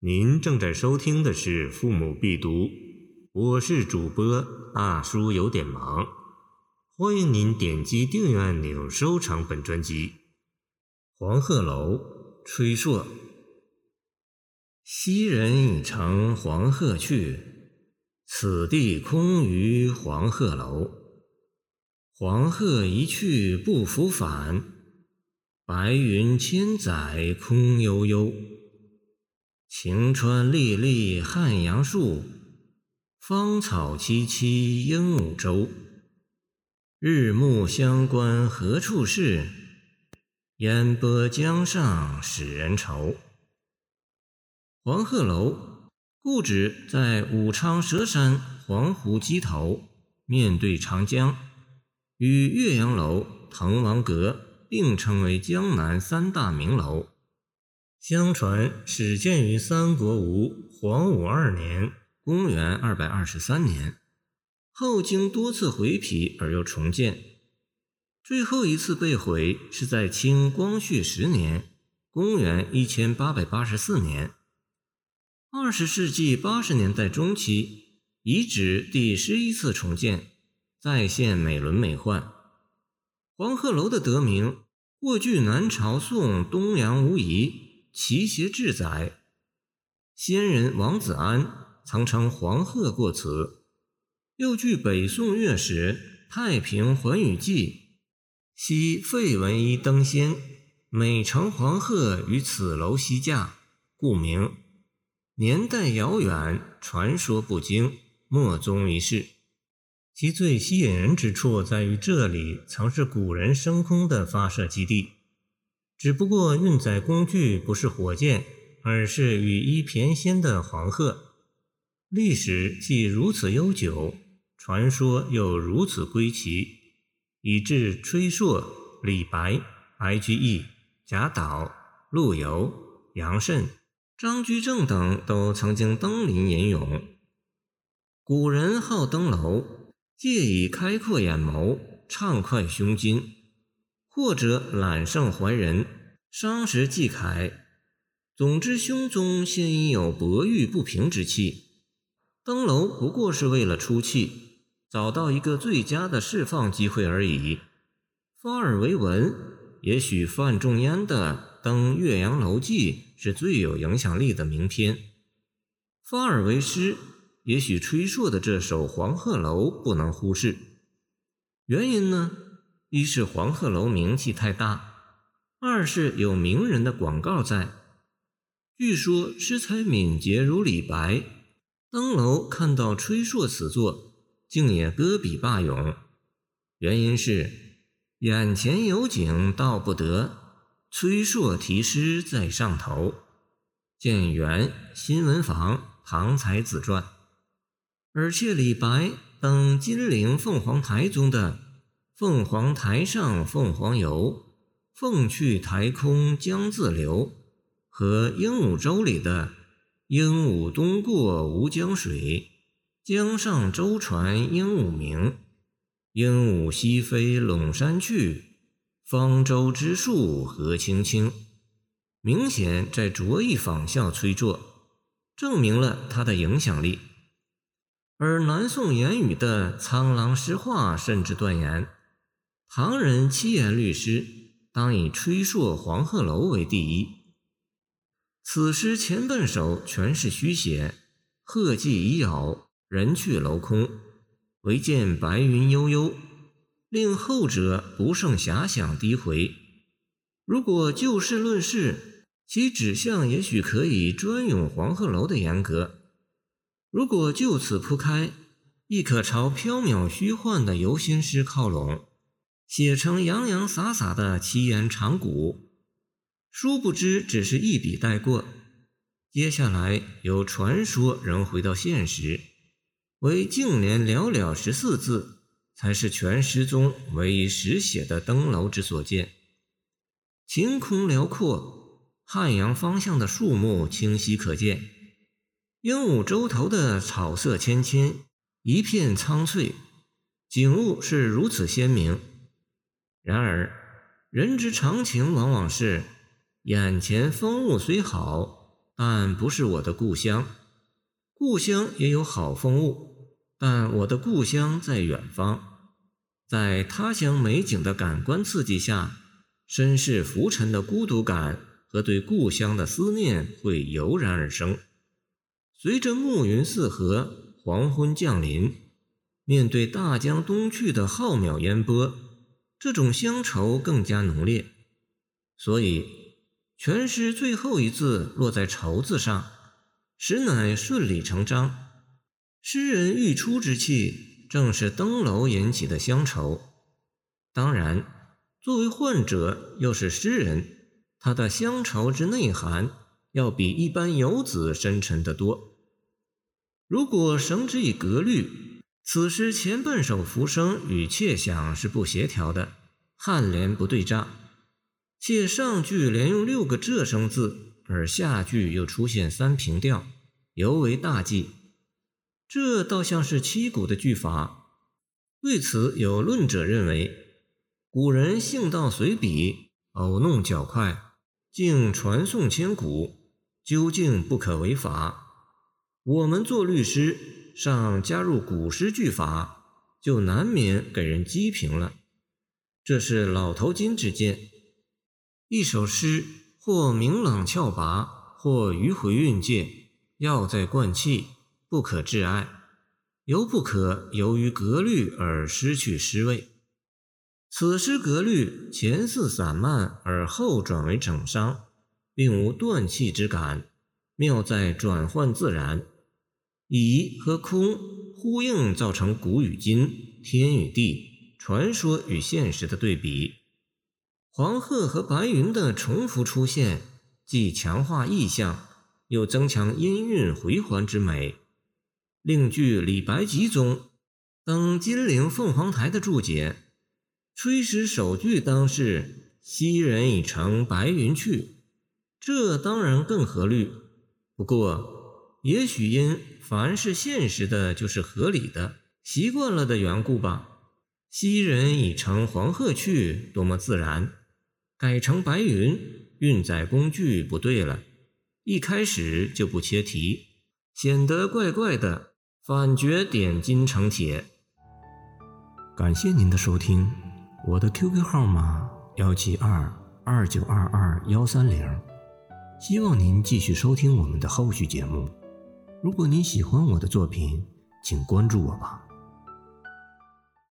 您正在收听的是《父母必读》，我是主播大叔，有点忙。欢迎您点击订阅按钮，收藏本专辑。黄鹤楼，崔硕。昔人已乘黄鹤去，此地空余黄鹤楼。黄鹤一去不复返，白云千载空悠悠。晴川历历汉阳树，芳草萋萋鹦鹉洲。日暮乡关何处是？烟波江上使人愁。黄鹤楼故址在武昌佘山黄湖矶头，面对长江，与岳阳楼、滕王阁并称为江南三大名楼。相传始建于三国吴黄武二年（公元223年），后经多次毁皮而又重建。最后一次被毁是在清光绪十年（公元1884年）。二十世纪八十年代中期，遗址第十一次重建，再现美轮美奂。黄鹤楼的得名，过据南朝宋东阳无疑。其谐志载，先人王子安曾乘黄鹤过此。又据北宋乐史《太平寰宇记》，昔费文一登仙，每乘黄鹤于此楼西驾，故名。年代遥远，传说不精，莫踪一事。其最吸引人之处在于，这里曾是古人升空的发射基地。只不过运载工具不是火箭，而是羽衣翩跹的黄鹤。历史既如此悠久，传说又如此归奇，以致崔硕、李白、白居易、贾岛、陆游、杨慎、张居正等都曾经登临吟咏。古人好登楼，借以开阔眼眸，畅快胸襟。或者揽胜怀人，伤时济慨。总之，胸中现已有薄欲不平之气。登楼不过是为了出气，找到一个最佳的释放机会而已。发而为文，也许范仲淹的《登岳阳楼记》是最有影响力的名篇；发而为诗，也许崔硕的这首《黄鹤楼》不能忽视。原因呢？一是黄鹤楼名气太大，二是有名人的广告在。据说诗才敏捷如李白，登楼看到崔硕此作，竟也搁笔罢咏。原因是眼前有景道不得，崔硕题诗在上头。见元新闻坊《唐才子传》。而且李白登金陵凤凰台中的。凤凰台上凤凰游，凤去台空江自流。和鹦鹉洲里的鹦鹉东过吴江水，江上舟船鹦鹉鸣。鹦鹉西飞陇山去，方舟之树何青青。明显在着意仿效崔作，证明了他的影响力。而南宋言语的苍狼诗话甚至断言。唐人七言律诗，当以吹朔黄鹤楼为第一。此诗前半首全是虚写，鹤迹已杳，人去楼空，唯见白云悠悠，令后者不胜遐想低回。如果就事论事，其指向也许可以专用黄鹤楼的严格；如果就此铺开，亦可朝缥缈虚幻的游仙诗靠拢。写成洋洋洒洒的奇言长古，殊不知只是一笔带过。接下来由传说仍回到现实，为净年寥寥十四字，才是全诗中唯一实写的登楼之所见。晴空辽阔，汉阳方向的树木清晰可见，鹦鹉洲头的草色芊芊，一片苍翠，景物是如此鲜明。然而，人之常情往往是：眼前风物虽好，但不是我的故乡。故乡也有好风物，但我的故乡在远方。在他乡美景的感官刺激下，身世浮沉的孤独感和对故乡的思念会油然而生。随着暮云四合，黄昏降临，面对大江东去的浩渺烟波，这种乡愁更加浓烈。所以，全诗最后一字落在“愁”字上。实乃顺理成章。诗人欲出之气，正是登楼引起的乡愁。当然，作为患者又是诗人，他的乡愁之内涵要比一般游子深沉得多。如果绳之以格律，此诗前半首浮声与切响是不协调的，颔联不对仗，且上句连用六个仄声字。而下句又出现三平调，尤为大忌。这倒像是七古的句法。对此，有论者认为，古人性道随笔，偶弄较快，竟传颂千古，究竟不可为法。我们做律师，上加入古诗句法，就难免给人讥评了。这是老头金之见。一首诗。或明朗峭拔，或迂回韵介，要在贯气，不可致哀，犹不可由于格律而失去诗味。此诗格律前似散漫，而后转为整伤，并无断气之感，妙在转换自然，以和空呼应，造成古与今、天与地、传说与现实的对比。黄鹤和白云的重复出现，既强化意象，又增强音韵回环之美。另据李白集中登金陵凤凰台的注解，吹诗首句当是“昔人已乘白云去”，这当然更合律。不过，也许因凡是现实的，就是合理的，习惯了的缘故吧。“昔人已乘黄鹤去”，多么自然。改成白云，运载工具不对了，一开始就不切题，显得怪怪的，反觉点金成铁。感谢您的收听，我的 QQ 号码幺七二二九二二幺三零，希望您继续收听我们的后续节目。如果你喜欢我的作品，请关注我吧。